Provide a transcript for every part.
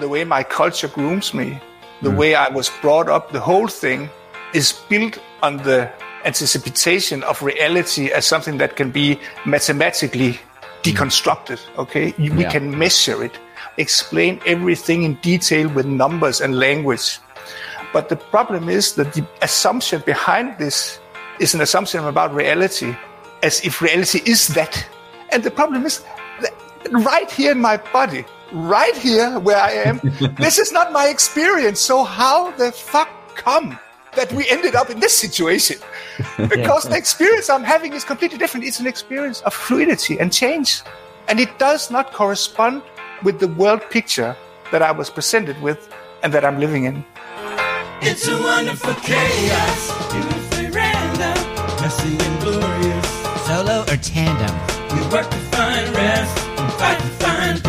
The way my culture grooms me, the mm. way I was brought up, the whole thing is built on the anticipation of reality as something that can be mathematically deconstructed. Mm. Okay, we Yeah. can measure it, explain everything in detail with numbers and language. But the problem is that the assumption behind this is an assumption about reality, as if reality is that. And the problem is that right here in my body, right here where I am, this is not my experience. So how the fuck come that we ended up in this situation? Because the experience I'm having is completely different. It's an experience of fluidity and change. And it does not correspond with the world picture that I was presented with and that I'm living in. It's a wonderful chaos. Beautifully random. Messy and glorious. Solo or tandem? We work to find rest and fight to find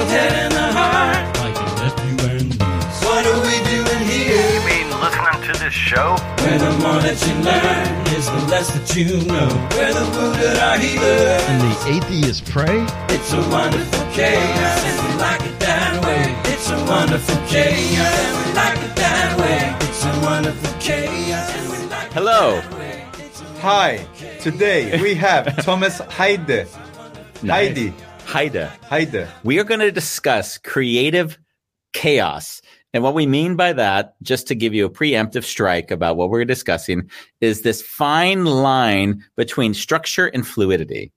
peace. Head and the heart. Like nephew and niece. What are we doing here? You mean listening to this show? Where the more that you learn is the less that you know. Where the wounded are healed. and the atheists pray? It's a wonderful chaos, and we like it that way. It's a wonderful chaos, and we like it that way. It's a wonderful chaos, and we like Hello. it that way. It's a Hi, today we have Thomas Heide. Heidi. Haida. Heide. We are going to discuss creative chaos. And what we mean by that, just to give you a preemptive strike about what we're discussing, is this fine line between structure and fluidity.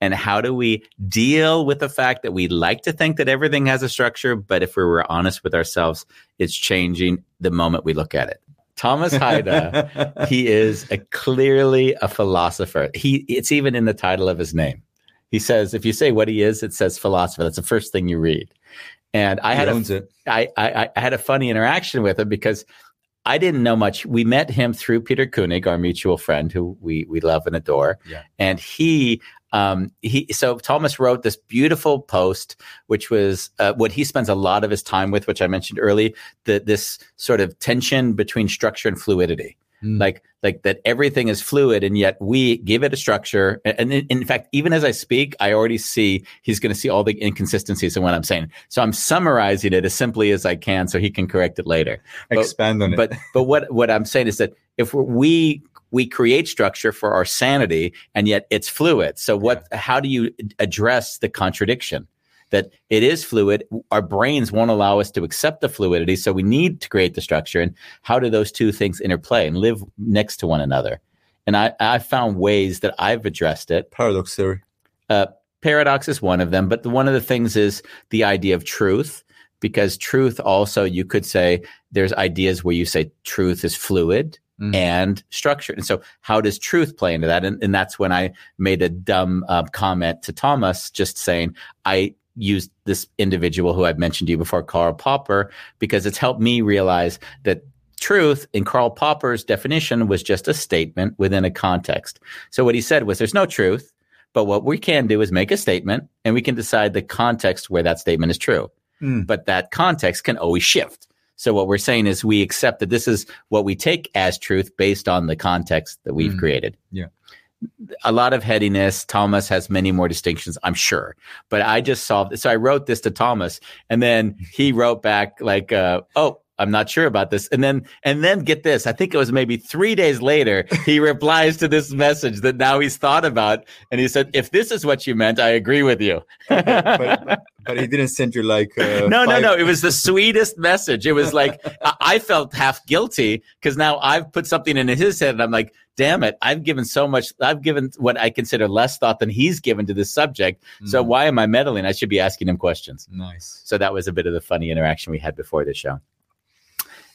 And how do we deal with the fact that we like to think that everything has a structure, but if we were honest with ourselves, it's changing the moment we look at it. Thomas Haida, he is a, clearly a philosopher. He it's even in the title of his name. He says, if you say what he is, it says philosopher. That's the first thing you read. And I He had a. I, I, I had a funny interaction with him because I didn't know much. We met him through Peter Koenig, our mutual friend, who we we love and adore. Yeah. And he um he so Thomas wrote this beautiful post, which was uh, what he spends a lot of his time with, which I mentioned early. The this sort of tension between structure and fluidity. Mm. Like like that everything is fluid and yet we give it a structure. And, in, in fact even as i speak i already see he's going to see all the inconsistencies in what i'm saying. So i'm summarizing it as simply as i can so he can correct it later. But- Expand on it. but but what what i'm saying is that if we we create structure for our sanity and yet it's fluid so what how do you address the contradiction that it is fluid our brains won't allow us to accept the fluidity so we need to create the structure and how do those two things interplay and live next to one another and i i found ways that i've addressed it Paradox theory. uh, paradox is one of them, but the, one of the things is the idea of truth, because truth also, you could say there's ideas where you say truth is fluid Mm. and structured. And so, how does truth play into that? And, and that's when I made a dumb uh, comment to Thomas, just saying, I used this individual who I've mentioned to you before, Karl Popper, because it's helped me realize that truth in Karl Popper's definition was just a statement within a context. So what he said was there's no truth, but what we can do is make a statement and we can decide the context where that statement is true. Mm. But that context can always shift. So what we're saying is we accept that this is what we take as truth based on the context that we've Mm. created. Yeah. A lot of headiness. Thomas has many more distinctions, I'm sure. But I just solved it. So I wrote this to Thomas and then he wrote back like, uh, oh, I'm not sure about this. And then, and then get this. I think it was maybe three days later, he replies to this message that now he's thought about. And he said, if this is what you meant, I agree with you. but, but he didn't send you like. Uh, no, no, five- no. It was the sweetest message. It was like I felt half guilty because now I've put something in his head, and I'm like, "Damn it! I've given so much. I've given what I consider less thought than he's given to this subject. So Mm. why am I meddling? I should be asking him questions." Nice. So that was a bit of the funny interaction we had before the show.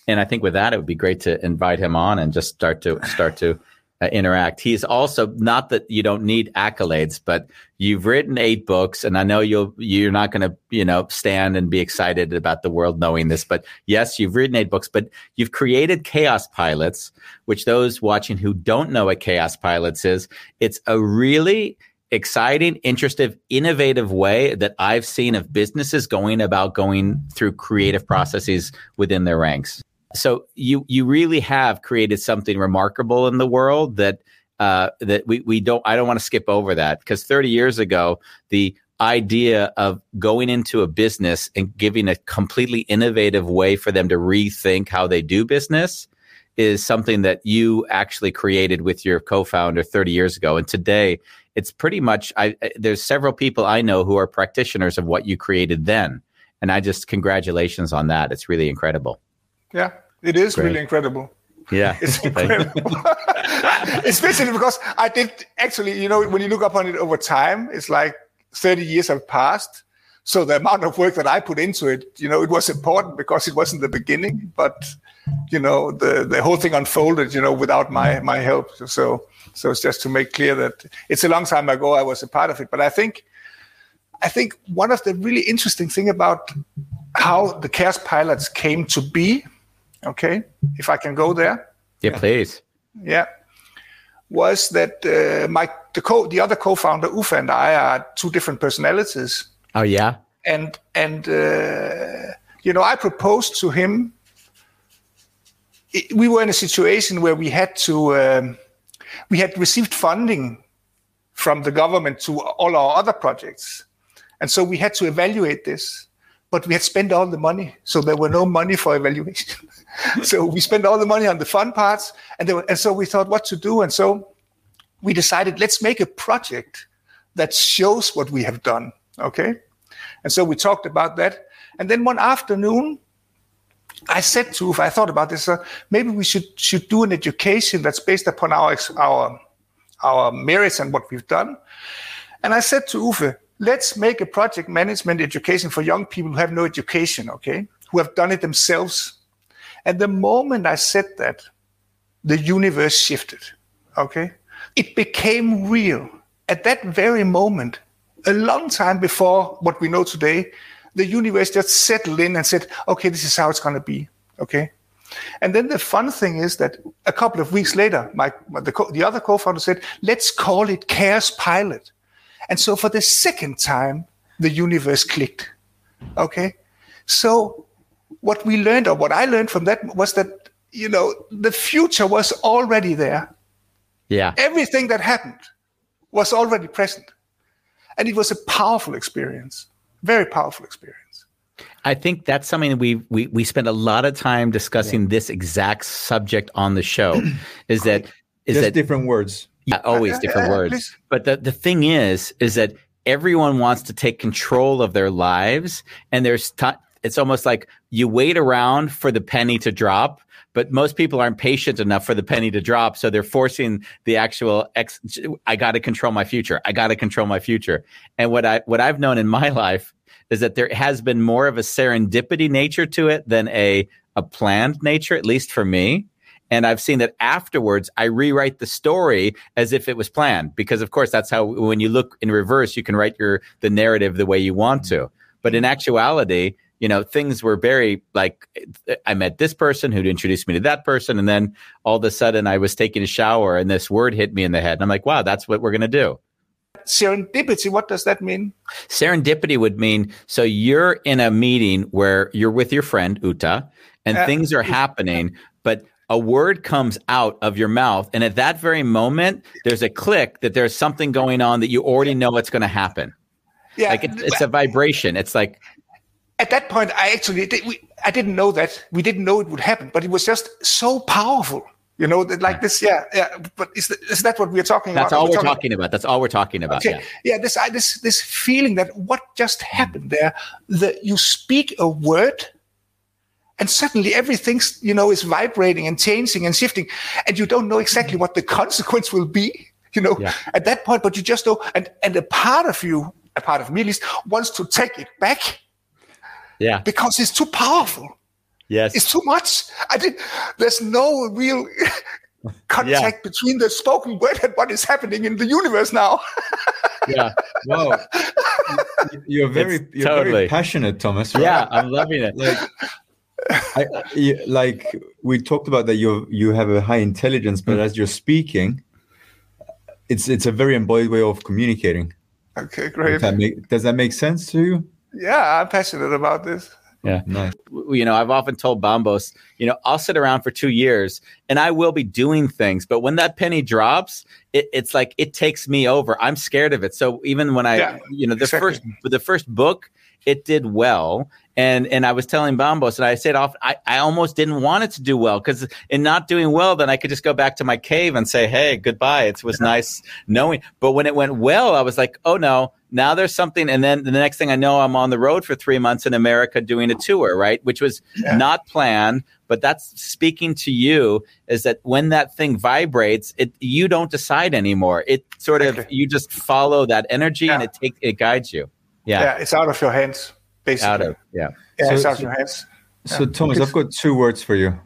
And I think with that, it would be great to invite him on and just start to start to uh, interact. He's also not that you don't need accolades, but you've written eight books, and I know you'll you're not going to you know stand and be excited about the world knowing this, but yes, you've written eight books, but you've created Kaospilots, which those watching who don't know what Kaospilots is, it's a really exciting, interesting, innovative way that I've seen of businesses going about going through creative processes within their ranks. So you you really have created something remarkable in the world that uh, that we we don't I don't want to skip over that because 30 years ago the idea of going into a business and giving a completely innovative way for them to rethink how they do business is something that you actually created with your co-founder 30 years ago and today it's pretty much I, there's several people I know who are practitioners of what you created then. And I just congratulations on that. It's really incredible. Yeah, it is Great. really incredible. Yeah. It's incredible. Especially because I did actually, you know, when you look upon it over time, it's like 30 years have passed. So the amount of work that I put into it, you know, it was important because it wasn't the beginning, but you know, the the whole thing unfolded, you know, without my mm-hmm. my help. So so it's just to make clear that it's a long time ago I was a part of it. But I think I think one of the really interesting thing about how the Kaospilots came to be, okay, if I can go there, Yeah, please. yeah, was that uh, my the co the other co-founder Uffe and I are two different personalities, Oh yeah. and and uh, you know I proposed to him. It- we were in a situation where we had to um, we had received funding from the government to all our other projects, and so we had to evaluate this. But we had spent all the money, so there were no money for evaluation. so we spent all the money on the fun parts, and were, and so we thought what to do, and so we decided let's make a project that shows what we have done. Okay, and so we talked about that, and then one afternoon, I said to, if I thought about this, uh, maybe we should should do an education that's based upon our our our merits and what we've done. And I said to Uffe, let's make a project management education for young people who have no education, okay, who have done it themselves. And the moment I said that, the universe shifted, okay? It became real. At that very moment, a long time before what we know today, the universe just settled in and said, okay, this is how it's going to be, okay? And then the fun thing is that a couple of weeks later, my, the, co- the other co-founder said, let's call it Kaospilot. And so for the second time, the universe clicked. Okay. So what we learned or what I learned from that was that, you know, the future was already there. Yeah. Everything that happened was already present. And it was a powerful experience, very powerful experience. I think that's something that we we we spend a lot of time discussing this exact subject on the show. Is that is Just that different words. Yeah, always different words. But the, the thing is, is that everyone wants to take control of their lives. And there's, ti it's almost like you wait around for the penny to drop, but most people aren't patient enough for the penny to drop. So they're forcing the actual ex, I got to control my future. I got to control my future. And what I, what I've known in my life is that there has been more of a serendipity nature to it than a, a planned nature, at least for me. And I've seen that afterwards, I rewrite the story as if it was planned, because of course that's how when you look in reverse, you can write your the narrative the way you want to. But in actuality, you know, things were very like I met this person who'd introduced me to that person, and then all of a sudden I was taking a shower and this word hit me in the head, and I'm like, wow, that's what we're gonna do. Serendipity, what does that mean? Serendipity would mean so you're in a meeting where you're with your friend Uta and Uh, things are happening, but a word comes out of your mouth. And at that very moment, there's a click that there's something going on that you already know it's going to happen. Yeah. Like it's, it's a vibration. It's like, at that point, I actually we, I didn't know that we didn't know it would happen, but it was just so powerful. You know, that like this, yeah, yeah. But is, that is that what we're talking that's about? That's all we're talking about. That's all we're talking about. Okay, Yeah. yeah. This, I, this, this feeling that what just happened there, that you speak a word, and suddenly everything's you know is vibrating and changing and shifting, and you don't know exactly what the consequence will be. You know, Yeah. at that point, but you just know, and and a part of you, a part of me at least, wants to take it back Yeah. because it's too powerful. Yes. It's too much. I did. There's no real contact between the spoken word and what is happening in the universe now. Yeah. Wow. You're very, It's you're totally- very passionate, Thomas. right? Yeah, I'm loving it. Like, I, like we talked about that you you have a high intelligence, Mm. but as you're speaking, it's it's a very embodied way of communicating. okay, Does great. that make, does that make sense to you? Yeah, I'm passionate about this. Yeah. Nice. you know, I've often told Bambos, you know, I'll sit around for two years and I will be doing things, but when that penny drops, it, it's like it takes me over. I'm scared of it. So even when I, Yeah, you know, the exactly. first the first book, it did well, and and I was telling Bambos, and I said off, I, I almost didn't want it to do well because in not doing well, then I could just go back to my cave and say, hey, goodbye. It was nice knowing. But when it went well, I was like, oh no, now there's something. And then the next thing I know, I'm on the road for three months in America doing a tour, right? Which was Yeah. not planned, but that's speaking to you is that when that thing vibrates, it you don't decide anymore. It sort of you just follow that energy and it take it guides you. Yeah. Yeah, it's out of your hands, basically. Out of yeah. yeah, So- it's out of your hands. So Thomas, I've got two words for you: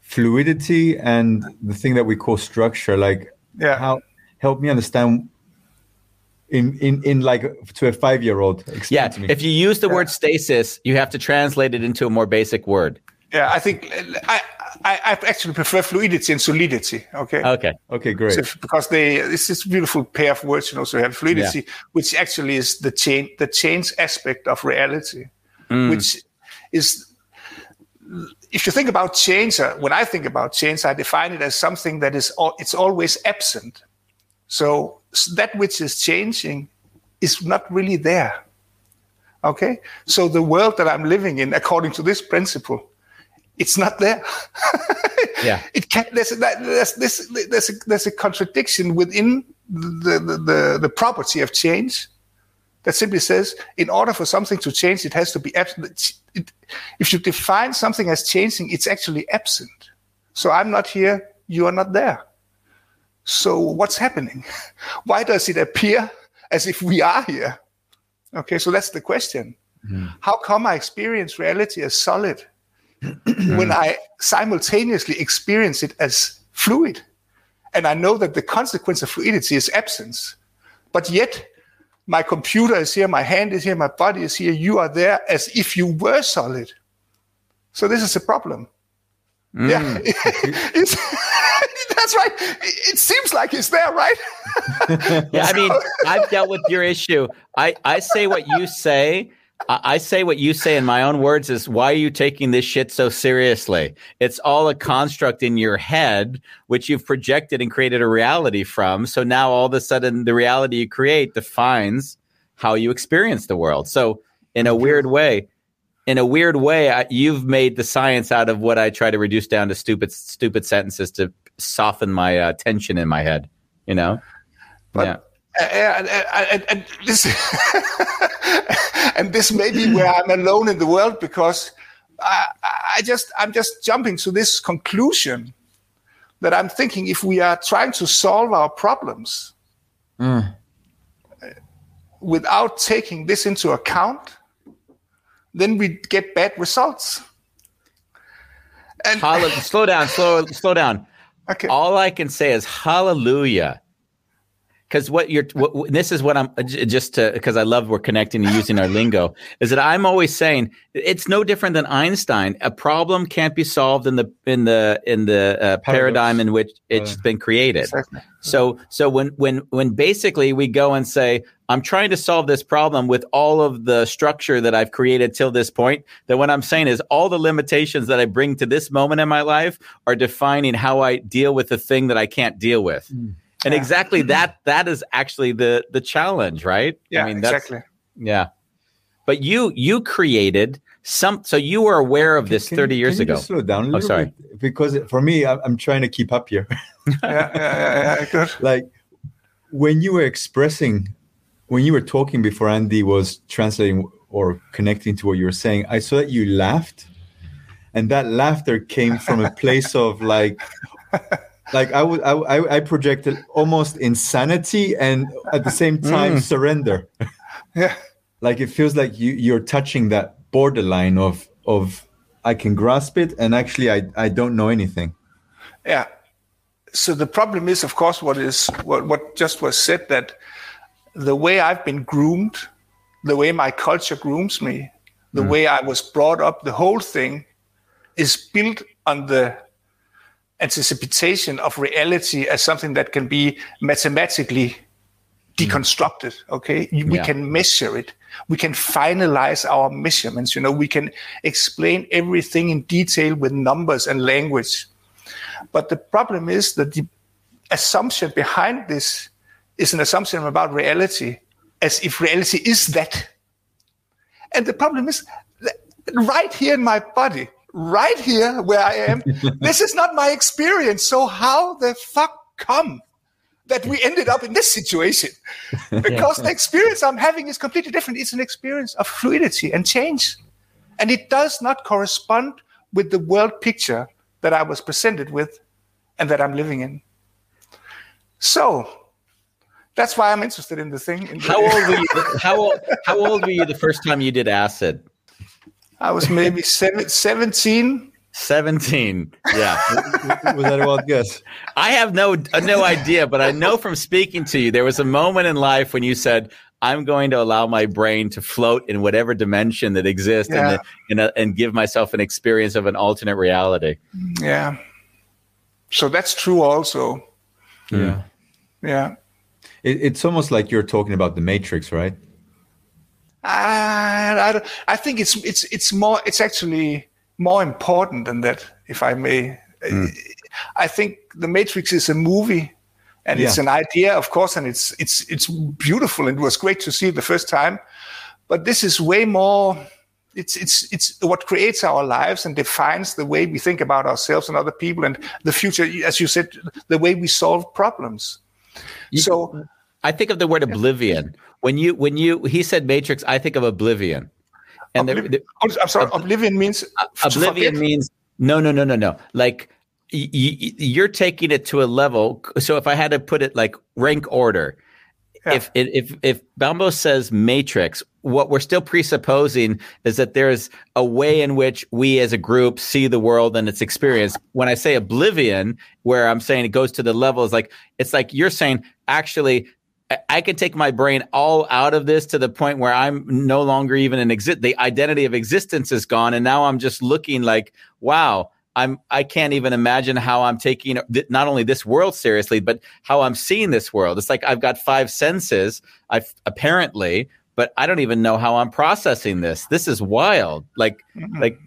fluidity and the thing that we call structure. Like, Yeah. how help me understand in in in like to a five year old. Yeah. to me. If you use the word stasis, you have to translate it into a more basic word. Yeah, I think I, I, I actually prefer fluidity and solidity. Okay. Okay. okay, great. So because they it's this beautiful pair of words, you know. So you have fluidity, which actually is the change, the change aspect of reality, which is if you think about change, uh, when I think about change, I define it as something that is it's always absent. So that which is changing is not really there. Okay, so the world that I'm living in, according to this principle, it's not there. Yeah. it can there's a, that- there's this there's a, there's a contradiction within the, the the the property of change that simply says in order for something to change it has to be absent it, if you define something as changing it's actually absent. So i'm not here you are not there. So what's happening? Why does it appear as if we are here? Okay so that's the question. Hmm. How come i experience reality as solid Mm. when I simultaneously experience it as fluid. And I know that the consequence of fluidity is absence. But yet, my computer is here, my hand is here, my body is here, you are there as if you were solid. So this is a problem. Mm. Yeah. It's- that's right. It it seems like it's there, right? Yeah, I mean, I've dealt with your issue. I, I say what you say. I, say what you say in my own words is why are you taking this shit so seriously? It's all a construct in your head, which you've projected and created a reality from. So now all of a sudden the reality you create defines how you experience the world. So in a weird way, in a weird way, I, you've made the science out of what I try to reduce down to stupid, stupid sentences to soften my uh, tension in my head. You know, But- yeah. And, and, and, this and this may be where I'm alone in the world because I, I just I'm just jumping to this conclusion that I'm thinking if we are trying to solve our problems hmm. without taking this into account, then we get bad results. And Hall- slow down, slow, slow down. okay, All I can say is hallelujah. Because what you're, what, this is what I'm just to, because I love we're connecting and using our lingo, is that I'm always saying it's no different than Einstein. A problem can't be solved in the in the in the uh, paradigm in which it's Uh, been created. Exactly. So so when when when basically we go and say I'm trying to solve this problem with all of the structure that I've created till this point, then what I'm saying is all the limitations that I bring to this moment in my life are defining how I deal with the thing that I can't deal with. And Yeah. exactly mm-hmm. that that is actually the the challenge, right? yeah, I mean that's exactly. yeah. But you you created some so you were aware of this Can 30 you- years can you ago. slow down a Oh, sorry. bit? Because for me, I'm trying to keep up here. yeah, yeah, yeah, like when you were expressing, when you were talking before Andy was translating or connecting to what you were saying, I saw that you laughed, and that laughter came from a place of like. Like I would, I, I projected almost insanity and at the same time mm. surrender. Yeah. Like it feels like you you're touching that borderline of of I can grasp it and actually I I don't know anything. Yeah, so the problem is, of course, what is what, what just was said that the way I've been groomed, the way my culture grooms me, the mm. way I was brought up, the whole thing is built on the anticipation of reality as something that can be mathematically hmm. deconstructed. Okay, we Yeah. can measure it. We can finalize our measurements. You know, we can explain everything in detail with numbers and language. But the problem is that the assumption behind this is an assumption about reality, as if reality is that. And the problem is that right here in my body, right here where I am, this is not my experience. So how the fuck come that we ended up in this situation? Because the experience I'm having is completely different. It's an experience of fluidity and change. And it does not correspond with the world picture that I was presented with and that I'm living in. So that's why I'm interested in the thing. in the- How old were you? How old? How old were you the first time you did acid? I was maybe seven, 17. Seventeen. Yeah, Was that a wild guess? I have no uh, no idea, but I know from speaking to you, there was a moment in life when you said, "I'm going to allow my brain to float in whatever dimension that exists, Yeah. and and, uh, and give myself an experience of an alternate reality." Yeah. So that's true also. Hmm. Yeah. Yeah. It, it's almost like you're talking about the Matrix, right? I, I, I think it's it's it's more it's actually more important than that, if I may. Hmm. I think the Matrix is a movie, and it's an idea, of course, and it's it's it's beautiful, and it was great to see it the first time. But this is way more. It's it's it's what creates our lives and defines the way we think about ourselves and other people, and the future. As you said, the way we solve problems. So I think of the word oblivion when you when you he said Matrix. I think of oblivion, and the, Obliv- the- I'm sorry. Oblivion means uh, oblivion means no no no no no like y- y- you're taking it to a level so if i had to put it like rank order Yeah. if if if Bambo says matrix what we're still presupposing is that there's a way in which we as a group see the world and its experience when i say oblivion where i'm saying it goes to the levels like it's like you're saying actually I- can take my brain all out of this to the point where I'm no longer even an exist. The identity of existence is gone, and now I'm just looking like, wow, I'm. I can't even imagine how I'm taking th- not only this world seriously, but how I'm seeing this world. It's like I've got five senses. I apparently, but I don't even know how I'm processing this. This is wild. Like, like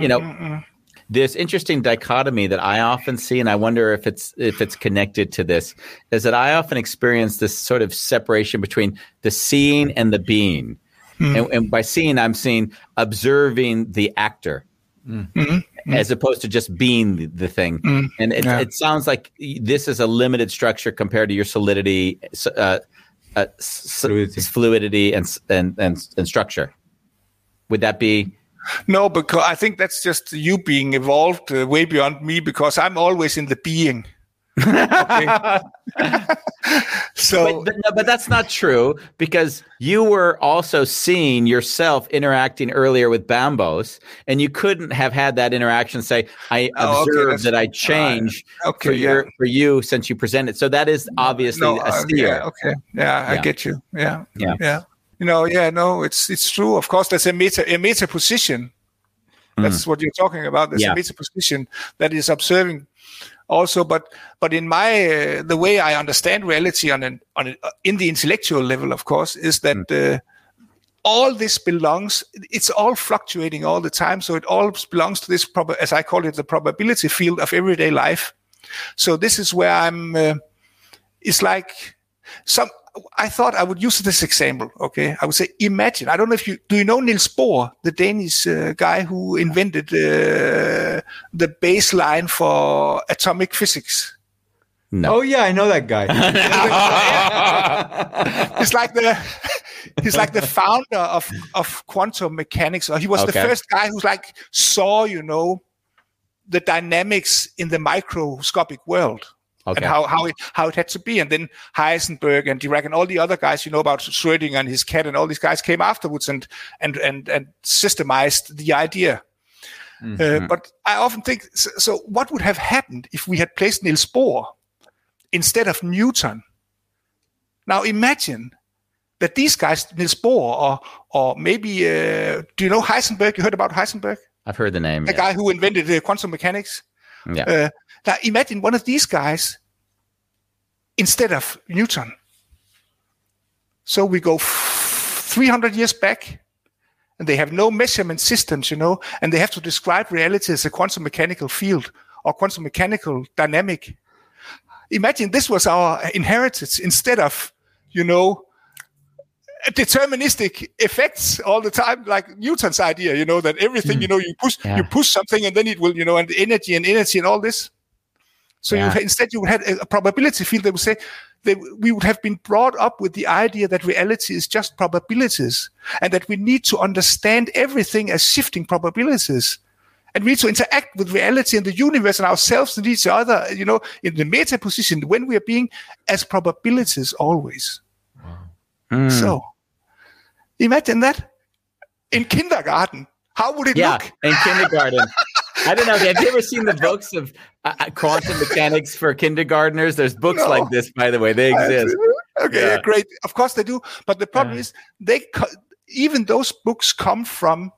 you know, this interesting dichotomy that I often see, and I wonder if it's if it's connected to this, is that I often experience this sort of separation between the seeing and the being. And, and by seeing, I'm seeing observing the actor. As opposed to just being the, the thing, and it, Yeah. it sounds like this is a limited structure compared to your solidity, uh, uh, Fluidity. fluidity, and, and and and structure. Would that be No, because I think that's just you being evolved uh, way beyond me because I'm always in the being. Okay. so but, but, no, but that's not true because you were also seeing yourself interacting earlier with Bambos, and you couldn't have had that interaction. Say, I Oh, okay, observed that's- that I changed okay, for yeah. your for you since you presented. So that is obviously no, a uh, steer. yeah, okay, yeah, I get you. Yeah, Yeah. yeah. You know, yeah, no, it's it's true. Of course, there's a meta a meta position. That's what you're talking about. There's Mm. Yeah. a meta position that is observing also, but but in my uh, the way I understand reality on an on an, uh, in the intellectual level, of course, is that. Mm. Uh, all this belongs it's all fluctuating all the time so it all belongs to this prob- as i call it the probability field of everyday life so this is where i'm uh, it's like some i thought i would use this example okay i would say imagine i don't know if you do you know niels bohr the danish uh, guy who invented uh, the baseline for atomic physics No. Oh yeah, I know that guy. he's like the he's like the founder of of quantum mechanics or he was the first guy who's like saw you know the dynamics in the microscopic world Okay. and how, how it how it had to be and then heisenberg and dirac and all the other guys you know about schrödinger and his cat and all these guys came afterwards and and and, and systemized the idea Mm-hmm. uh, but I often think so, so. What would have happened if we had placed Niels Bohr instead of Newton. Now imagine that these guys, Niels Bohr, or or maybe uh, do you know Heisenberg? You heard about Heisenberg, I've heard the name. the yeah. guy who invented uh, quantum mechanics. Yeah. Now imagine one of these guys instead of Newton. So we go f- 300 years back, and they have no measurement systems, you know, and they have to describe reality as a quantum mechanical field or quantum mechanical dynamic. Imagine this was our inheritance instead of, you know, deterministic effects all the time, like Newton's idea, you know, that everything, hmm. you know, you push, Yeah. you push something and then it will, you know, and energy and energy and all this. So Yeah. you instead you had a, a probability field. They would say that we would have been brought up with the idea that reality is just probabilities, and that we need to understand everything as shifting probabilities, and we need to interact with reality and the universe and ourselves and each other. You know, in the meta position when we are being as probabilities always. Mm. So imagine that in kindergarten. How would it yeah, look? in kindergarten. I don't know. Have you ever seen the books of uh, uh, quantum mechanics for kindergartners? There's books No. like this, by the way. They exist. Okay, Yeah. great. Of course they do. But the problem Yeah. is they co- even those books come from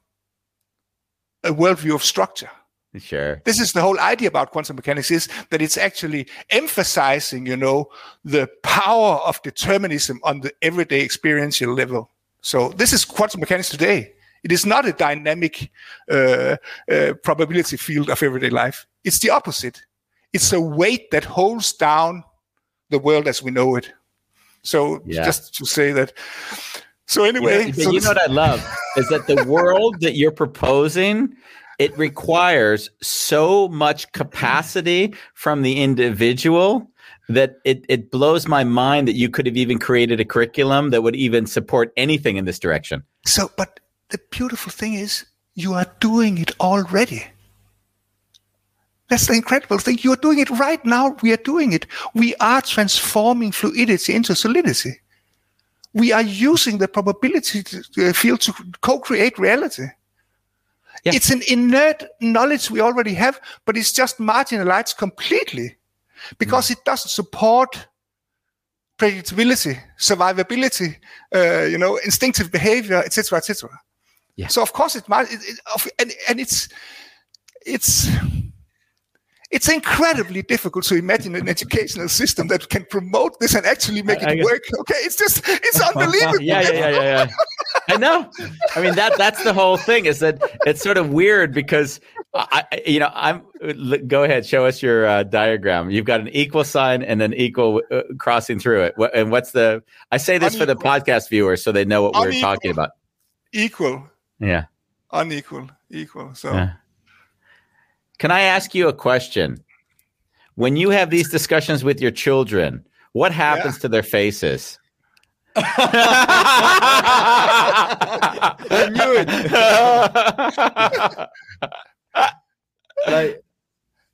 a worldview of structure. Sure. This is the whole idea about quantum mechanics is that it's actually emphasizing, you know, the power of determinism on the everyday experiential level. So this is quantum mechanics today. It is not a dynamic uh, uh, probability field of everyday life. It's the opposite. It's a weight that holds down the world as we know it. So Yeah. just to say that. So You know, anyway, so you know what I love is that the world that you're proposing it requires so much capacity from the individual that it, it blows my mind that you could have even created a curriculum that would even support anything in this direction. So, but the beautiful thing is, you are doing it already. That's the incredible thing. You are doing it right now. We are doing it. We are transforming fluidity into solidity. We are using the probability uh, field to co-create reality. Yeah. It's an inert knowledge we already have, but it's just marginalized completely because it doesn't support predictability, survivability, uh, you know, instinctive behavior, etc., etc. Yeah. So of course it might, it, it, and and it's it's it's incredibly difficult to imagine an educational system that can promote this and actually make I- I it get- work. Okay, it's just it's unbelievable. yeah, yeah, yeah, yeah, yeah. I know. I mean that that's the whole thing is that it's sort of weird because I, I- you know, I'm go ahead, show us your uh, diagram. You've got an equal sign and an equal uh, crossing through it. What, and what's the I say this for the podcast viewers so they know what we're talking about. Equal, Yeah. unequal, equal. So Yeah. Can I ask you a question? When you have these discussions with your children, what happens to their faces? I knew Like,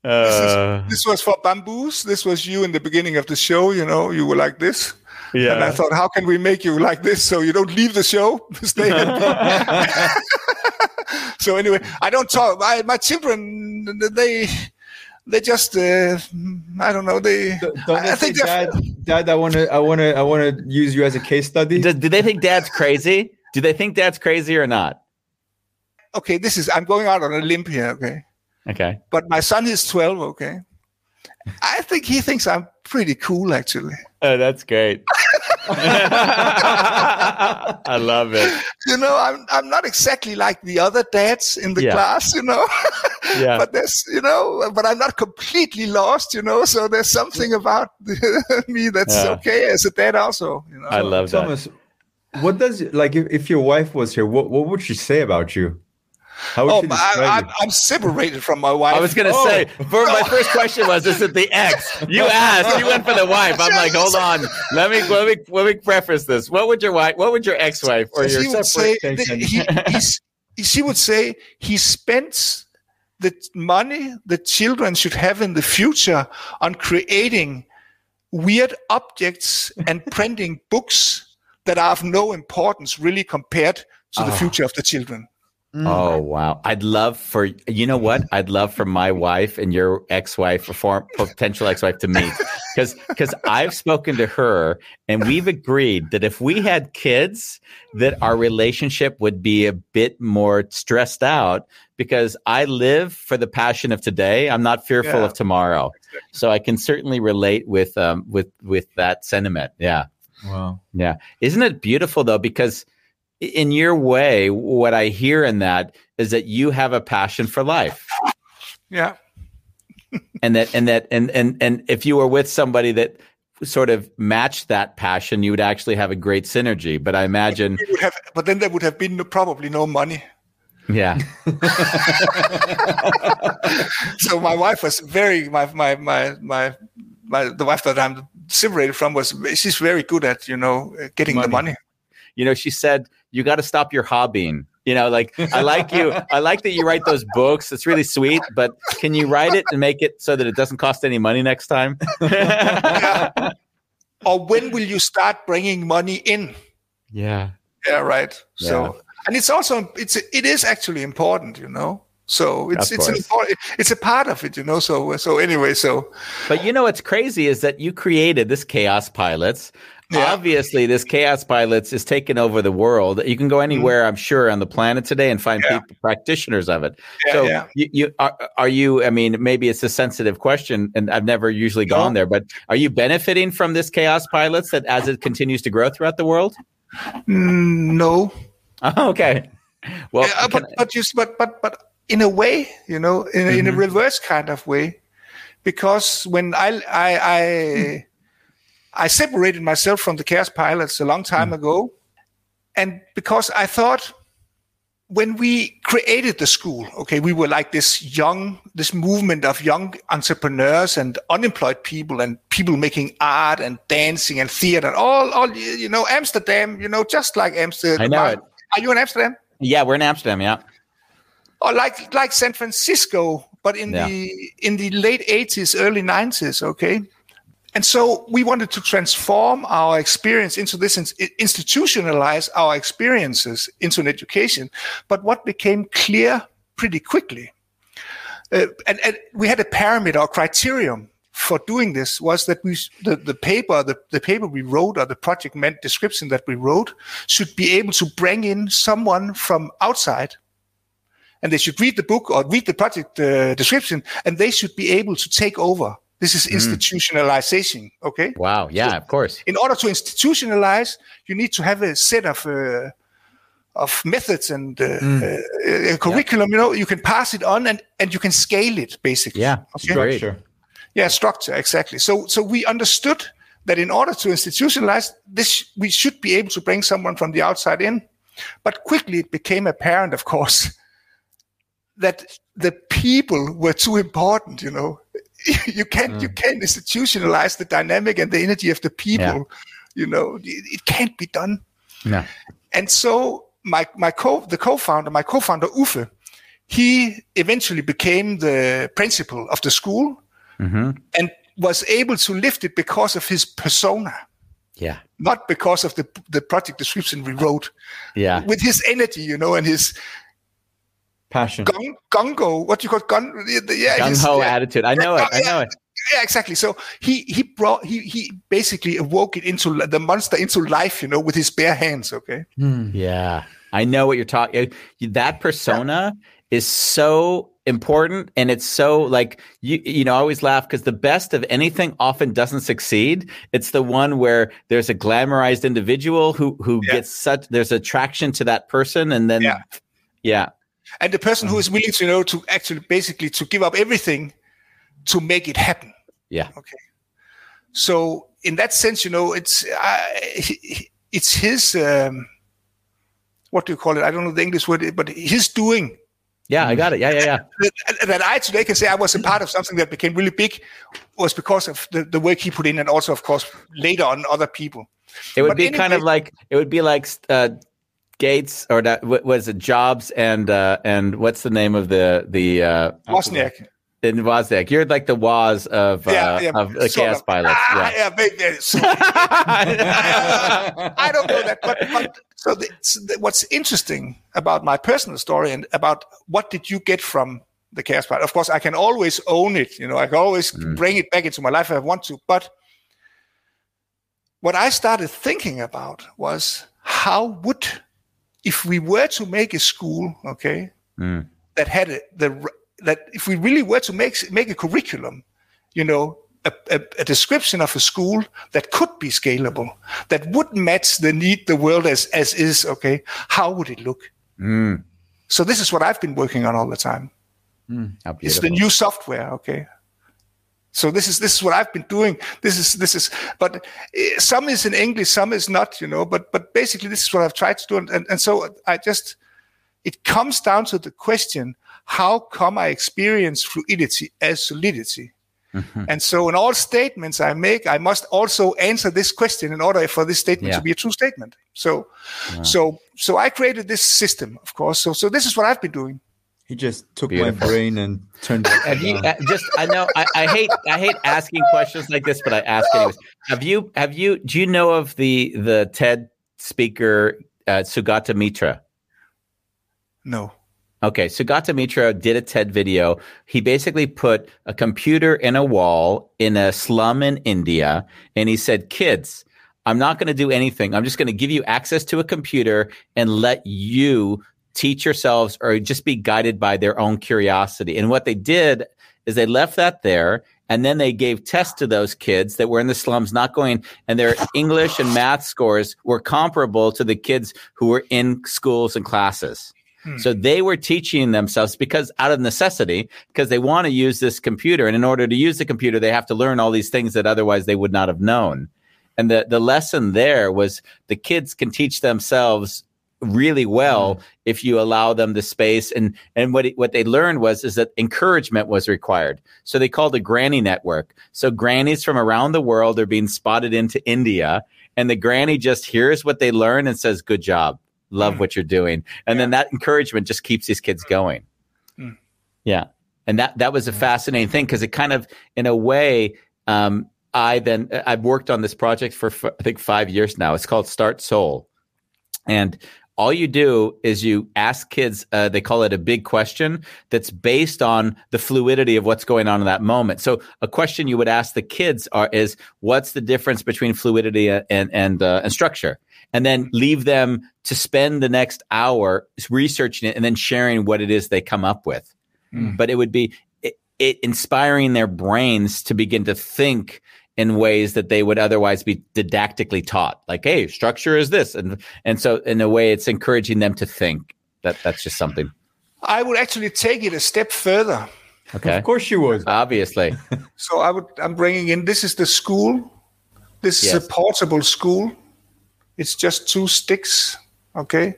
Uh, this was for Bambos. This was you in the beginning of the show. You know, you were like this. And I thought, how can we make you like this so you don't leave the show? Stay happy. so anyway, I don't talk. My, my children, they they just uh, I don't know. They don't they I think Dad, Dad, I want to, I want to, I want to use you as a case study. Do, do they think dad's crazy? Do they think dad's crazy or not? okay. This is I'm going out on a limb here. Okay, Okay. but my son is 12. Okay, I think he thinks I'm pretty cool actually. Oh, that's great. I love it. You know, I'm I'm not exactly like the other dads in the Yeah. class. You know. Yeah. but there's you know but i'm not completely lost you know so there's something about me that's Yeah. okay as a dad also you know I love that. Thomas, what does like if, if your wife was here, what what would she say about you? How would oh she I, describe I'm. I'm separated from my wife I was gonna Oh. say, for my first question was, is it the ex? You asked, you went for the wife. I'm like, hold on, let me let me let me preface this. What would your wife? What would your ex-wife or your she would say that he, he's, she would say he spends the money the children should have in the future on creating weird objects and printing books that are of no importance really compared to the Oh. future of the children Oh wow! I'd love for you know what? I'd love for my wife and your ex-wife, or form, potential ex-wife, to meet because because I've spoken to her and we've agreed that if we had kids, that our relationship would be a bit more stressed out because I live for the passion of today. I'm not fearful Yeah. of tomorrow, so I can certainly relate with um with with that sentiment. Yeah. Wow. Yeah. Isn't it beautiful though? Because in your way, what I hear in that is that you have a passion for life. Yeah. And that and that and and and if you were with somebody that sort of matched that passion, you would actually have a great synergy. But I imagine We would have, but then there would have been no, probably no money. yeah. So my wife was very my my my my. My, the wife that I'm separated from was she's very good at you know getting the Money. money. You know, she said, you got to stop your hobbying. You know, like I like you. I like that you write those books. It's really sweet, but can you write it and make it so that it doesn't cost any money next time? Or when will you start bringing money in? yeah. Yeah, right. So, and it's also it's it is actually important, you know. So it's it's an important, it's a part of it, you know. So so anyway, so But you know what's crazy is that you created this Kaospilots. Yeah. Obviously, this Kaospilots is taking over the world. You can go anywhere, I'm sure, on the planet today and find Mm-hmm. Yeah. people, practitioners of it. Yeah, so, you, you are, are you? I mean, maybe it's a sensitive question, and I've never usually No. gone there. But are you benefiting from this Kaospilots that as it continues to grow throughout the world? mm, no. Oh, okay. Well, Yeah, can but but just but but but in a way, you know, in a, in a reverse kind of way, because when I I I, I separated myself from the Kaospilots a long time hmm. ago, and because I thought when we created the school, okay, we were like this young, this movement of young entrepreneurs and unemployed people and people making art and dancing and theater and all, all you know, Amsterdam, you know, just like Amsterdam. I know it. Are you in Amsterdam? yeah, we're in Amsterdam. Yeah. or like like San Francisco, but in Yeah. the in the late eighties, early nineties. Okay, and so we wanted to transform our experience into this, institutionalize our experiences into an education. But what became clear pretty quickly, uh, and, and we had a parameter or criterion for doing this was that we the, the paper the, the paper we wrote or the project meant description that we wrote should be able to bring in someone from outside and they should read the book or read the project uh, description and they should be able to take over this is institutionalization okay Wow. Yeah. Of course. in order to institutionalize you need to have a set of uh, of methods and uh, uh, a curriculum you know you can pass it on and and you can scale it basically Yeah. okay Structure. yeah structure exactly so so we understood that in order to institutionalize this we should be able to bring someone from the outside in but quickly it became apparent of course that the people were too important you know you can't you can't institutionalize the dynamic and the energy of the people you know it, it can't be done No. and so my my co the co-founder, my co-founder Uffe, he eventually became the principal of the school hmm and was able to lift it because of his persona, Yeah. not because of the the project description we wrote. Yeah. With his energy, you know, and his Passion. gung, gungo, what you call gun, yeah, Gung ho yeah, attitude. I know it. I know it. yeah, exactly. So he he brought he he basically awoke it into the monster into life, you know, with his bare hands. Okay. Hmm. Yeah. I know what you're talking. Eh, that persona is so important and it's so like you you know I always laugh because the best of anything often doesn't succeed it's the one where there's a glamorized individual who who Yeah. gets such there's attraction to that person and then Yeah. yeah and the person who is willing to you know to actually basically to give up everything to make it happen. Yeah. Okay. So in that sense you know it's uh, it's his um, what do you call it? I don't know the english word but his doing. Yeah I got it. Yeah yeah yeah. That, that i today can say i was a part of something that became really big was because of the, the work he put in and also of course later on other people. It would But be kind of like it would be like uh Gates or that what was it Jobs and uh and what's the name of the the uh Wozniak. in Wozniak you're like the Woz of uh, Yeah, yeah, of the chaos pilots Ah, yeah yeah, so- I don't know that, but, but so, the, so the- what's interesting about my personal story and about what did you get from the chaos part? Of course, I can always own it. You know, I can always bring it back into my life if I want to. But what I started thinking about was how would, if we were to make a school, okay, Mm. that had a, the that if we really were to make make a curriculum, you know, a, a, a description of a school that could be scalable, that would match the need the world as as is, okay, how would it look? Mm. So this is what I've been working on all the time. How It's the new software, okay. So this is this is what I've been doing. This is this is, but eh, some is in English, some is not, you know. But but basically, this is what I've tried to do, and and, and so I just it comes down to the question: How come I experience fluidity as solidity? And so, in all statements I make, I must also answer this question in order for this statement Yeah. to be a true statement. So, so, so I created this system, of course. So, so this is what I've been doing. He just took Beautiful. my brain and turned it Have you uh, just? I know I, I hate I hate asking questions like this, but I ask anyways. Have you have you do you know of the the TED speaker uh, Sugata Mitra? No. Okay, Sugata Mitra did a TED video. He basically put a computer in a wall in a slum in India, and he said, "Kids, I'm not going to do anything. I'm just going to give you access to a computer and let you teach yourselves or just be guided by their own curiosity." And what they did is they left that there, and then they gave tests to those kids that were in the slums, not going, and their English and math scores were comparable to the kids who were in schools and classes. Hmm. So they were teaching themselves because out of necessity, because they want to use this computer. And in order to use the computer, they have to learn all these things that otherwise they would not have known. And the, the lesson there was the kids can teach themselves really well mm-hmm. if you allow them the space. And, and what, what they learned was, is that encouragement was required. So they called a granny network. So grannies from around the world are being spotted into India and the granny just hears what they learn and says, good job. Love mm. what you're doing. And then that encouragement just keeps these kids going. Mm. Yeah. And that, that was a fascinating thing because it kind of, in a way, um, I then, I've worked on this project for, f- I think, five years now. It's called Start Soul. And all you do is you ask kids, uh, they call it a big question that's based on the fluidity of what's going on in that moment. So a question you would ask the kids are, is what's the difference between fluidity and, and, uh, and structure? And then leave them to spend the next hour researching it and then sharing what it is they come up with. But it would be it, it inspiring their brains to begin to think in ways that they would otherwise be didactically taught. Like, hey, structure is this, and and so in a way, it's encouraging them to think. That that's just something. I would actually take it a step further. Okay, Of course you would. obviously, So I would I'm bringing in this is the school. This is a portable school. It's just two sticks. Okay.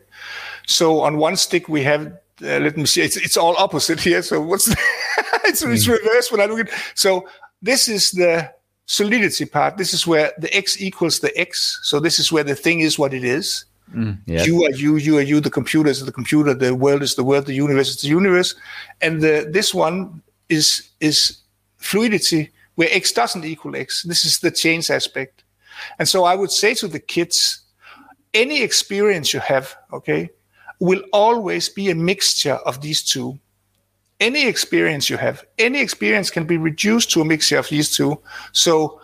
So on one stick we have uh, let me see it's, it's all opposite here. So what's the it's, it's reverse when I look at so this is the solidity part. This is where the x equals the x. So this is where the thing is what it is. Mm, yes. You are you, you are you, the computer is the computer, the world is the world, the universe is the universe. And the, this one is is fluidity where x doesn't equal x. This is the change aspect. And so I would say to the kids, any experience you have, okay, will always be a mixture of these two. Any experience you have, any experience can be reduced to a mixture of these two. So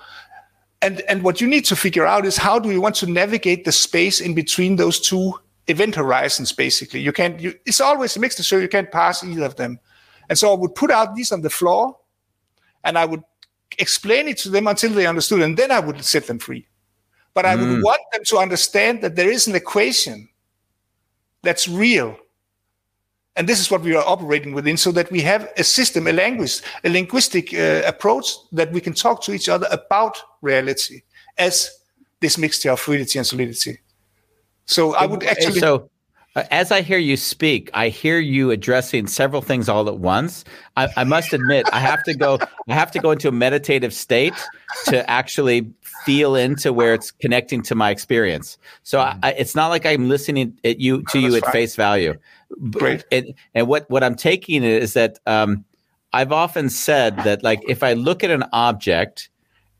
and and what you need to figure out is how do you want to navigate the space in between those two event horizons basically? You can't you, it's always a mixture so you can't pass either of them. And so i would put out these on the floor and i would explain it to them until they understood and then i would set them free. But i would mm. want them to understand that there is an equation that's real and this is what we are operating within so that we have a system a language a linguistic uh, approach that we can talk to each other about reality as this mixture of fluidity and solidity. So i would actually so as I hear you speak, I hear you addressing several things all at once. I, I must admit, I have to go. I have to go into a meditative state to actually feel into where it's connecting to my experience. So I, I, it's not like I'm listening at you to you at fine. face value. Great. And, and what what I'm taking is that um, I've often said that like if I look at an object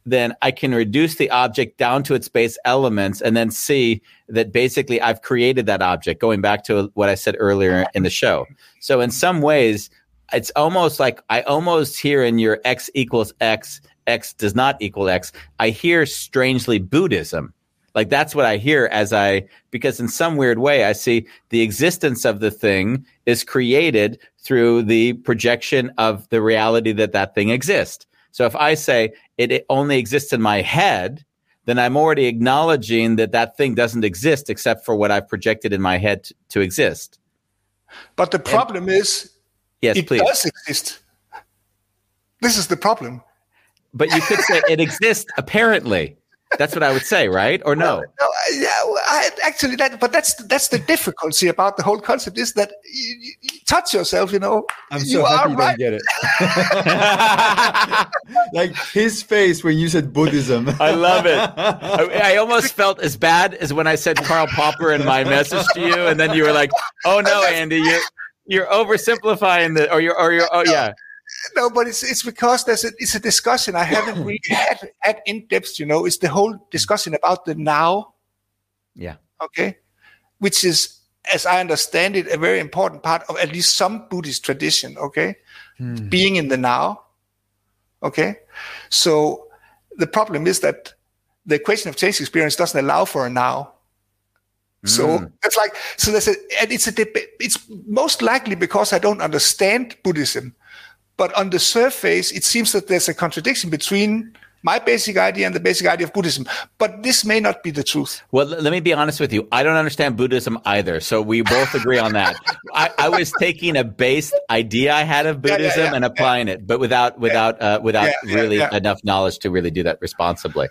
then I can reduce the object down to its base elements and then see that basically I've created that object, going back to what I said earlier in the show. So, in some ways, it's almost like I almost hear in your x equals x X does not equal X, I hear strangely Buddhism. Like that's what I hear as I, because in some weird way, I see the existence of the thing is created through the projection of the reality that that thing exists. So if I say it, it only exists in my head, then I'm already acknowledging that that thing doesn't exist except for what I've projected in my head t- to exist. But the problem is, Yes, it please. does exist. This is the problem. But you could say it exists apparently. That's what I would say, right? Or no? No, I- yeah, well, I, actually, that, but that's that's the difficulty about the whole concept is that you touch yourself. You know, I'm you so happy are you right. don't get it. like his face when you said Buddhism. I love it. I, I almost felt as bad as when I said Karl Popper in my message to you, and then you were like, "Oh no, Andy, you're you're oversimplifying the, or you're, or you're, oh yeah, No, but it's it's because there's a, it's a discussion I haven't really had, had in depth. You know, it's the whole discussion about the now. yeah, Okay, which is, as I understand it, a very important part of at least some Buddhist tradition. Okay, hmm. being in the now. Okay, so the problem is that the equation of change experience doesn't allow for a now. So hmm. it's like so. There's a and it's a debate. It's most likely because I don't understand Buddhism, but on the surface, it seems that there's a contradiction between my basic idea and the basic idea of Buddhism. But this may not be the truth. Well, let me be honest with you. I don't understand Buddhism either. So we both agree on that. I, I was taking a base idea I had of Yeah, yeah, Buddhism yeah, and applying it, but without without uh, without Yeah, yeah, really yeah. enough knowledge to really do that responsibly.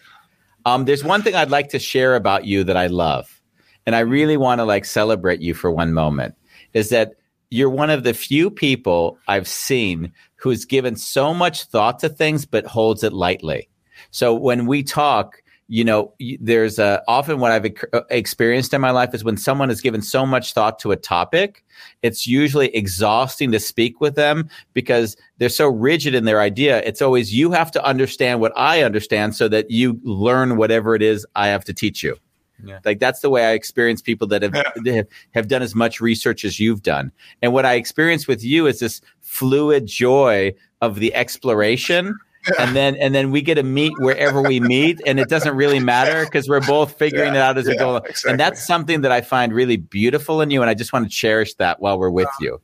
Um, there's one thing I'd like to share about you that I love, and I really want to like celebrate you for one moment. Is that you're one of the few people I've seen who's given so much thought to things but holds it lightly. So when we talk, you know, there's a, often what I've ec- uh, experienced in my life is when someone has given so much thought to a topic, it's usually exhausting to speak with them because they're so rigid in their idea. It's always you have to understand what I understand so that you learn whatever it is I have to teach you. Like that's the way I experience people that have, have have done as much research as you've done. And what I experience with you is this fluid joy of the exploration. And then and then we get to meet wherever we meet, and it doesn't really matter because we're both figuring it out as we yeah, go. exactly. And that's something that I find really beautiful in you, and I just want to cherish that while we're with you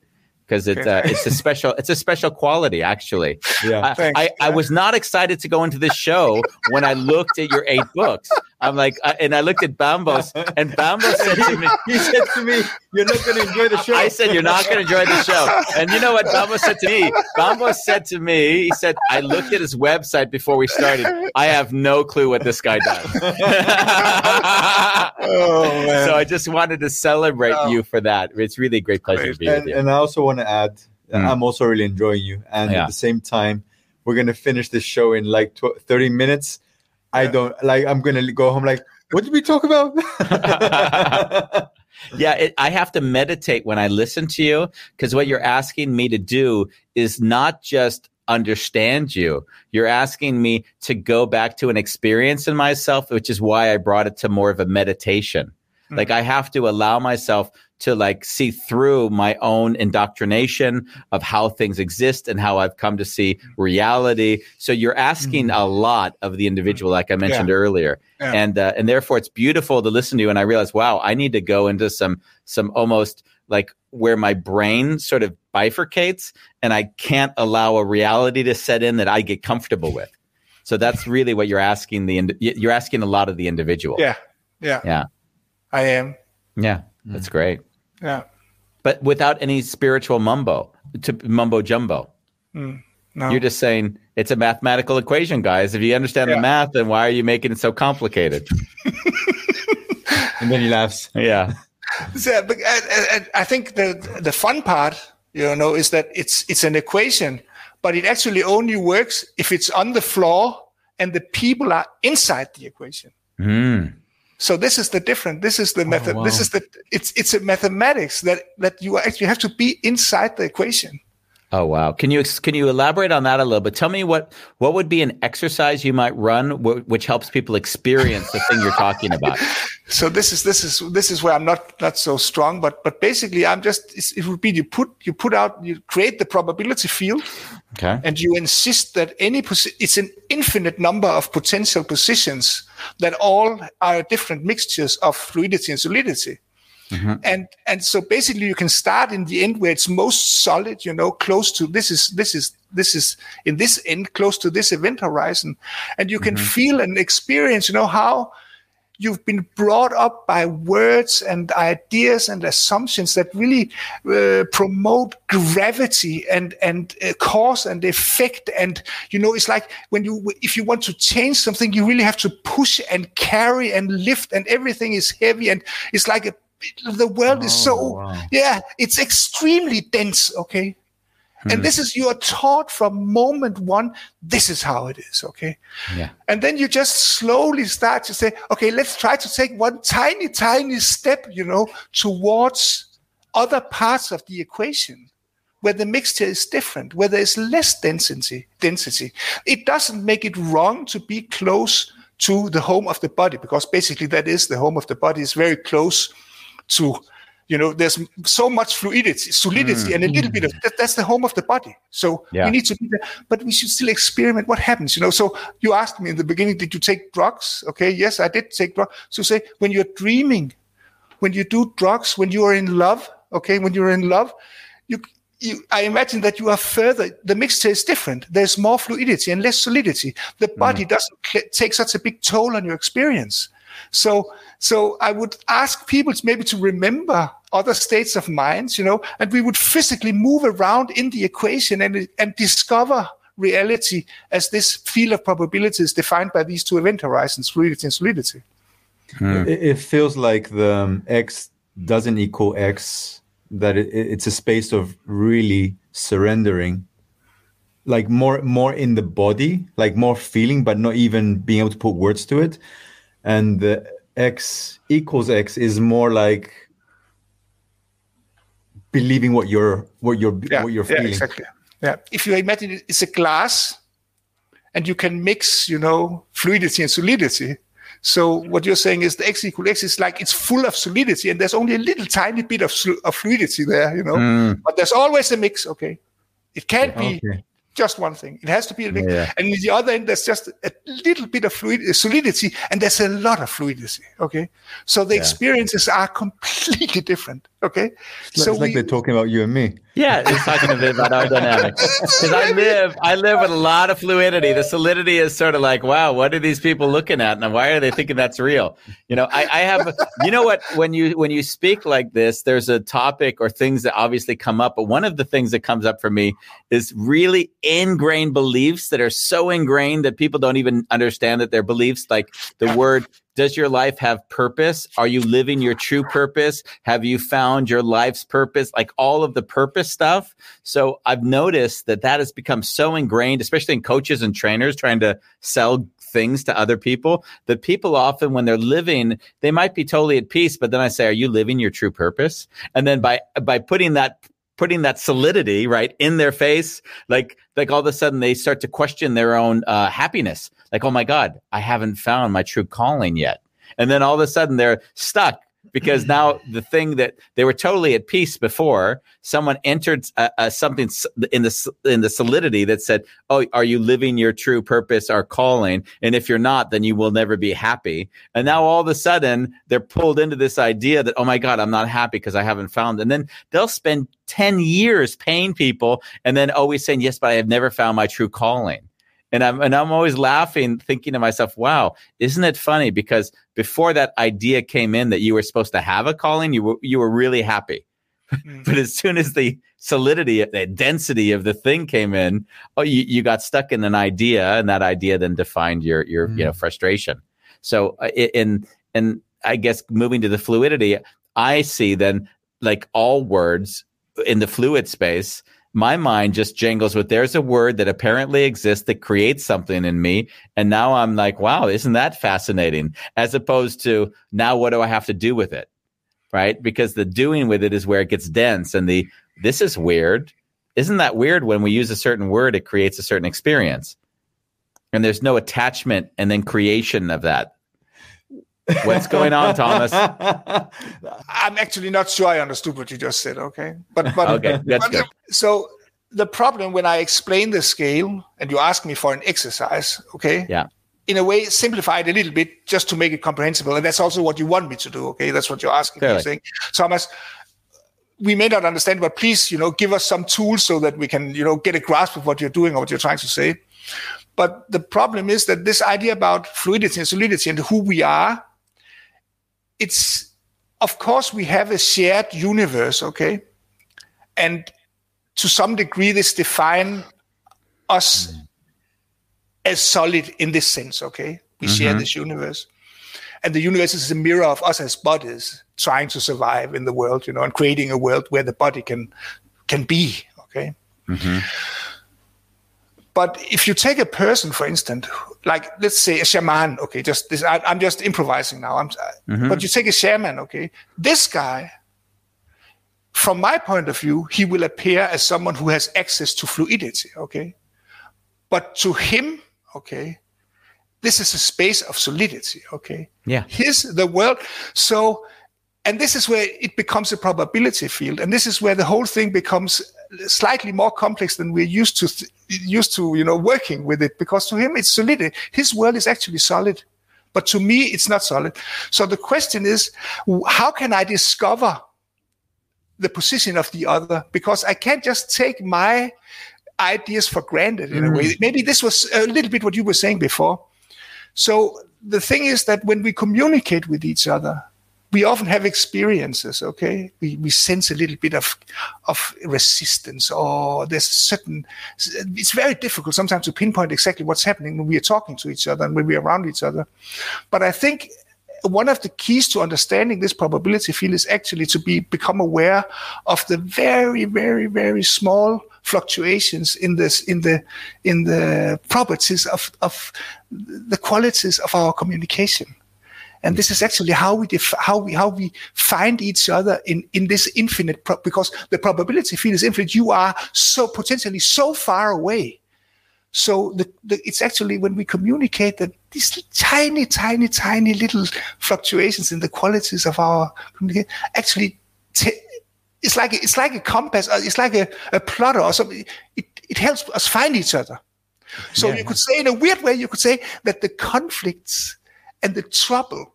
because it's uh, it's a special it's a special quality actually. Yeah. I, Thanks. I, I was not excited to go into this show when I looked at your eight books. I'm like, I, and I looked at Bambos, and Bambos said to me, he said to me, "You're not going to enjoy the show." I said, You're not going to enjoy the show. And you know what Bambos said to me? Bambos said to me, He said, I looked at his website before we started. I have no clue what this guy does. Oh man. so I just wanted to celebrate Oh. you for that. It's really a great pleasure to be with and, you. and I also want to add, that Mm. I'm also really enjoying you. And Yeah. at the same time, we're gonna finish this show in like tw- 30 minutes. I don't like. I'm gonna go home like, what did we talk about? Yeah, it, I have to meditate when I listen to you because what you're asking me to do is not just understand you. You're asking me to go back to an experience in myself, which is why I brought it to more of a meditation. Like I have to allow myself to like see through my own indoctrination of how things exist and how I've come to see reality. So you're asking a lot of the individual, like I mentioned earlier, Yeah. and uh, and therefore it's beautiful to listen to you. And I realize, wow, I need to go into some some almost like where my brain sort of bifurcates, and I can't allow a reality to set in that I get comfortable with. So that's really what you're asking the you're asking a lot of the individual. yeah, yeah, yeah, I am. yeah. Mm. That's great Yeah. but without any spiritual mumbo to mumbo jumbo. Mm, no. You're just saying it's a mathematical equation, guys. If you understand Yeah. the math, then why are you making it so complicated? and then he laughs. yeah. So, but, and, and- and I think the the fun part, you know, is that it's it's an equation, but it actually only works if it's on the floor and the people are inside the equation. Mm. So this is the different. This is the oh, method. This is the it's it's a mathematics that that you actually have to be inside the equation Oh wow! Can you can you elaborate on that a little bit? Tell me what what would be an exercise you might run wh- which helps people experience the thing you're talking about. so this is this is this is where I'm not not so strong, but but basically I'm just it would be you put you put out you create the probability field, Okay. and you insist that any posi- it's an infinite number of potential positions that all are different mixtures of fluidity and solidity. And and so basically you can start in the end where it's most solid, you know, close to this is this is this is in this end close to this event horizon, and you can feel and experience, you know, how you've been brought up by words and ideas and assumptions that really uh, promote gravity and and uh, cause and effect. And you know it's like when you if you want to change something you really have to push and carry and lift and everything is heavy. And it's like a, the world is so oh, yeah it's extremely dense okay and hmm. this is you are taught from moment one this is how it is okay Yeah. and then you just slowly start to say, okay, let's try to take one tiny, tiny step, you know, towards other parts of the equation where the mixture is different, where there is less density. Density. It doesn't make it wrong to be close to the home of the body because basically that is the home of the body. is very close to, you know, there's so much fluidity, solidity, hmm. and a little bit of hmm. that, that's the home of the body. So Yeah. we need to be there, but we should still experiment what happens, you know. So you asked me in the beginning, did you take drugs? Okay, yes, I did take drugs. So say when you're dreaming, when you do drugs, when you are in love, okay, when you're in love, you you, I imagine that you are further. The mixture is different. There's more fluidity and less solidity. The body hmm. doesn't cl- take such a big toll on your experience. So, so I would ask people maybe to remember other states of minds, you know, and we would physically move around in the equation and and discover reality as this field of probabilities defined by these two event horizons, fluidity and solidity. It, it feels like the um, x doesn't equal x. That it, it- it's a space of really surrendering, like more more in the body, like more feeling, but not even being able to put words to it. And the x equals x is more like believing what you're what you're yeah, what you're feeling. yeah, exactly. Yeah. If you imagine it, it's a glass and you can mix, you know, fluidity and solidity. So what you're saying is the x equal x is like it's full of solidity and there's only a little tiny bit of, of fluidity there, you know. Mm. But there's always a mix, okay? It can't be. Just one thing. It has to be a mix. Yeah. And in the other end, there's just a little bit of fluid, uh, solidity and there's a lot of fluidity, okay? So the experiences are completely different, okay? It's like, it's like they're talking about you and me. Yeah, it's talking a bit about our dynamics because I live, I live with a lot of fluidity. The solidity is sort of like, wow, what are these people looking at, and why are they thinking that's real? You know, I, I have, you know what? When you when you speak like this, there's a topic or things that obviously come up, but one of the things that comes up for me is really ingrained beliefs that are so ingrained that people don't even understand that they're beliefs. Like the word does your life have purpose? Are you living your true purpose? Have you found your life's purpose? Like all of the purpose stuff. So I've noticed that that has become so ingrained, especially in coaches and trainers trying to sell things to other people that people often when they're living they might be totally at peace but then i say are you living your true purpose and then by by putting that putting that solidity right in their face like like all of a sudden they start to question their own uh, happiness. Like oh my god i haven't found my true calling yet. And then all of a sudden they're stuck because now the thing that they were totally at peace before someone entered a, a something in the in the solidity that said oh are you living your true purpose or calling? And if you're not then you will never be happy. And now all of a sudden they're pulled into this idea that oh my god i'm not happy because i haven't found and then they'll spend 10 years paying people and then always saying yes but i have never found my true calling and I'm and I'm always laughing, thinking to myself, "Wow, isn't it funny?" Because before that idea came in that you were supposed to have a calling, you were you were really happy. but as soon as the solidity, the density of the thing came in, oh, you, you got stuck in an idea, and that idea then defined your your you know frustration. So uh, in and I guess moving to the fluidity, I see then like all words in the fluid space my mind just jingles with there's a word that apparently exists that creates something in me. And now I'm like, wow, isn't that fascinating? As opposed to now what do I have to do with it? Right. Because the doing with it is where it gets dense and the this is weird. isn't that weird when we use a certain word, it creates a certain experience? And there's no attachment and then creation of that. What's going on, Thomas? I'm actually not sure I understood what you just said. Okay, but but Okay, that's but- good. So the problem when I explain the scale and you ask me for an exercise, okay? Yeah. In a way, simplify it a little bit just to make it comprehensible, and that's also what you want me to do. Okay, that's what you're asking. me, saying, Thomas, we may not understand, but please, you know, give us some tools so that we can, you know, get a grasp of what you're doing or what you're trying to say. But the problem is that this idea about fluidity and solidity and who we are, it's of course we have a shared universe, okay? And to some degree this define us mm-hmm. as solid in this sense, okay? We share mm-hmm. this universe. And the universe is a mirror of us as bodies trying to survive in the world, you know, and creating a world where the body can can be, okay? Mm-hmm. But if you take a person, for instance, like let's say a shaman, okay, just this, I, I'm just improvising now. I'm, mm-hmm. but you take a shaman, okay, this guy, from my point of view, he will appear as someone who has access to fluidity, okay. But to him, okay, this is a space of solidity, okay. Yeah. His the world. So, and this is where it becomes a probability field, and this is where the whole thing becomes slightly more complex than we're used to th- used to you know working with it because to him it's solid. His world is actually solid but to me it's not solid. So the question is how can i discover the position of the other? Because i can't just take my ideas for granted in a way. Mm-hmm. Maybe this was a little bit what you were saying before. So the thing is that when we communicate with each other we often have experiences okay? We, we sense a little bit of of resistance or there's certain it's very difficult sometimes to pinpoint exactly what's happening when we are talking to each other and when we're around each other. But i think one of the keys to understanding this probability field is actually to be become aware of the very very very small fluctuations in this in the in the properties of of the qualities of our communication and this is actually how we def- how we how we find each other in in this infinite pro- because the probability field is infinite. You are so potentially so far away. So the, the it's actually when we communicate that these tiny tiny tiny little fluctuations in the qualities of our communication actually t- it's like it's like a compass uh, it's like a, a plotter or something. It, it helps us find each other. So you could say in a weird way you could say that the conflicts and the trouble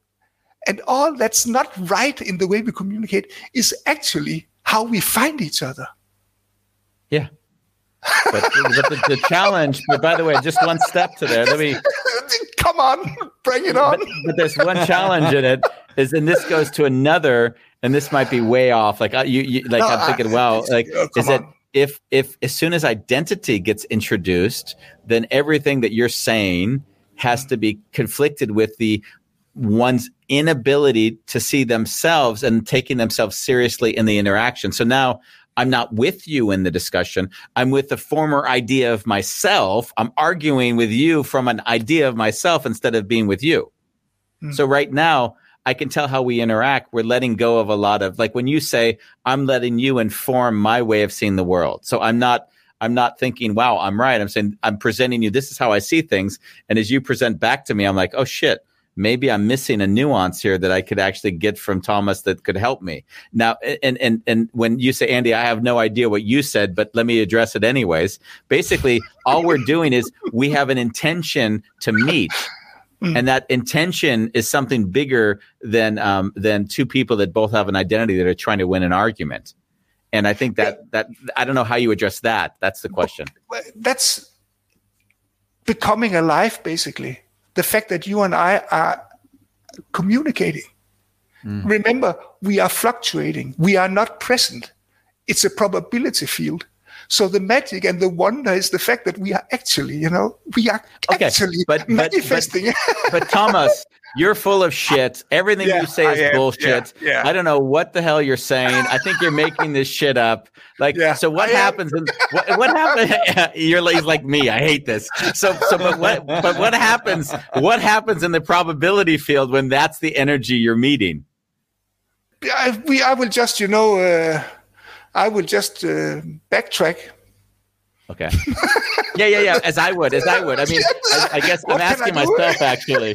and all that's not right in the way we communicate is actually how we find each other. Yeah. But, but the, the challenge, but by the way, just one step to there. Let me, Come on, bring it on. but, but there's one challenge in it is, and this goes to another, and this might be way off. Like I, you, you like No, I'm I- thinking, wow, like oh, is it if if as soon as identity gets introduced, then everything that you're saying has to be conflicted with the one's inability to see themselves and taking themselves seriously in the interaction. So now I'm not with you in the discussion. I'm with the former idea of myself. I'm arguing with you from an idea of myself instead of being with you. Hmm. So right now, I can tell how we interact. We're letting go of a lot of like when you say, I'm letting you inform my way of seeing the world. So I'm not I'm not thinking, wow, I'm right. I'm saying I'm presenting you, this is how I see things. And as you present back to me, I'm like, oh shit, maybe I'm missing a nuance here that I could actually get from Thomas that could help me. Now, and and and when you say, Andy, I have no idea what you said, but let me address it anyways. Basically, all we're doing is we have an intention to meet. And that intention is something bigger than um, than two people that both have an identity that are trying to win an argument. And I think that that I don't know how you address that. That's the question. That's becoming alive, basically. The fact that you and I are communicating. Hmm. Remember, we are fluctuating. We are not present. It's a probability field. So the magic and the wonder is the fact that we are actually, you know, we are Okay, actually but- but- manifesting. But Thomas, you're full of shit. Everything Yeah, you say is bullshit. Yeah, yeah. I don't know what the hell you're saying. I think you're making this shit up. Like, so what I happens? In, what, what happens? you're like, like me. I hate this. So, so, but what, but what happens? What happens in the probability field when that's the energy you're meeting? I, we, I will just, you know, uh, I will just uh, backtrack Okay. yeah, yeah, yeah. As I would, as I would. I mean, I, I guess What I'm asking myself actually.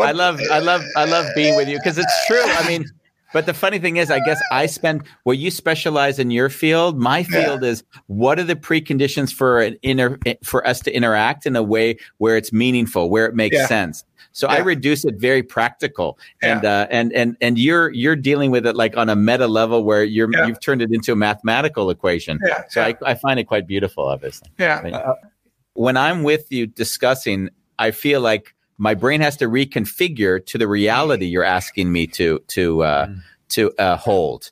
I love, I love, I love being with you because it's true. I mean, but the funny thing is, I guess I spend where you specialize in your field. My field is what are the preconditions for an inter eh, for us to interact in a way where it's meaningful, where it makes Yeah. sense. So I reduce it very practical, and uh, and and and you're you're dealing with it like on a meta level where you're Yeah. you've turned it into a mathematical equation. Yeah, So yeah. I, I find it quite beautiful, obviously Yeah. Uh, uh, when I'm with you discussing, I feel like my brain has to reconfigure to the reality you're asking me to to uh, to uh, hold.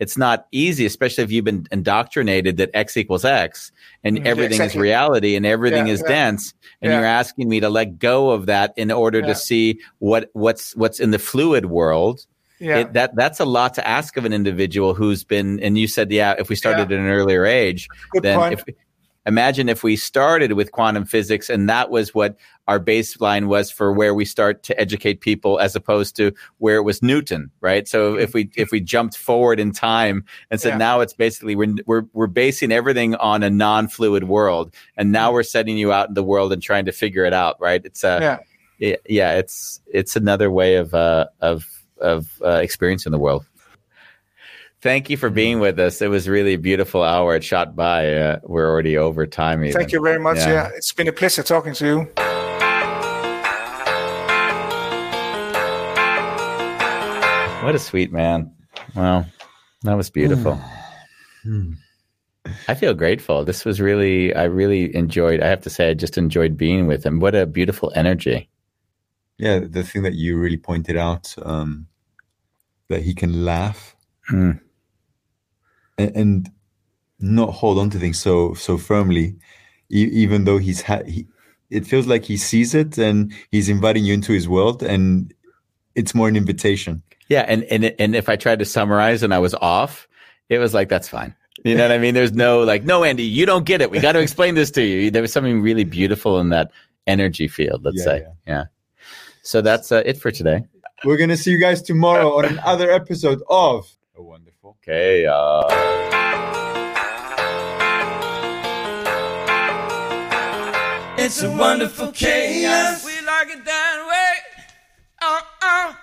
It's not easy, especially if you've been indoctrinated that x equals x and Mm, everything exactly. is reality and everything Yeah, is yeah. dense, and Yeah. you're asking me to let go of that in order Yeah. to see what what's what's in the fluid world. Yeah. It, that that's a lot to ask of an individual who's been. And you said, yeah, if we started at an earlier age, Good then point. if imagine if we started with quantum physics and that was what our baseline was for where we start to educate people as opposed to where it was newton right? So if we if we jumped forward in time and said Yeah. now it's basically we're, we're we're basing everything on a non-fluid world and now we're setting you out in the world and trying to figure it out right? It's a Yeah. yeah, yeah it's it's another way of uh of of uh, experiencing the world Thank you for being with us. It was really a beautiful hour. It shot by. Uh, we're already over time. Even. Thank you very much. Yeah. Yeah. It's been a pleasure talking to you. What a sweet man. Wow. That was beautiful. I feel grateful. This was really, I really enjoyed, I have to say, I just enjoyed being with him. What a beautiful energy. Yeah, the thing that you really pointed out um, that he can laugh Mm. And, and not hold on to things so so firmly, e- even though he's ha- he, it feels like he sees it and he's inviting you into his world, and it's more an invitation. Yeah. And, and, and if I tried to summarize and I was off, it was like, that's fine. You know what I mean? There's no like, no, Andy, you don't get it. We got to explain this to you. There was something really beautiful in that energy field, let's Yeah, say. yeah. Yeah. So that's uh, it for today. We're gonna see you guys tomorrow on another episode of. Okay. Uh... It's a wonderful chaos. We like it that way. Uh oh.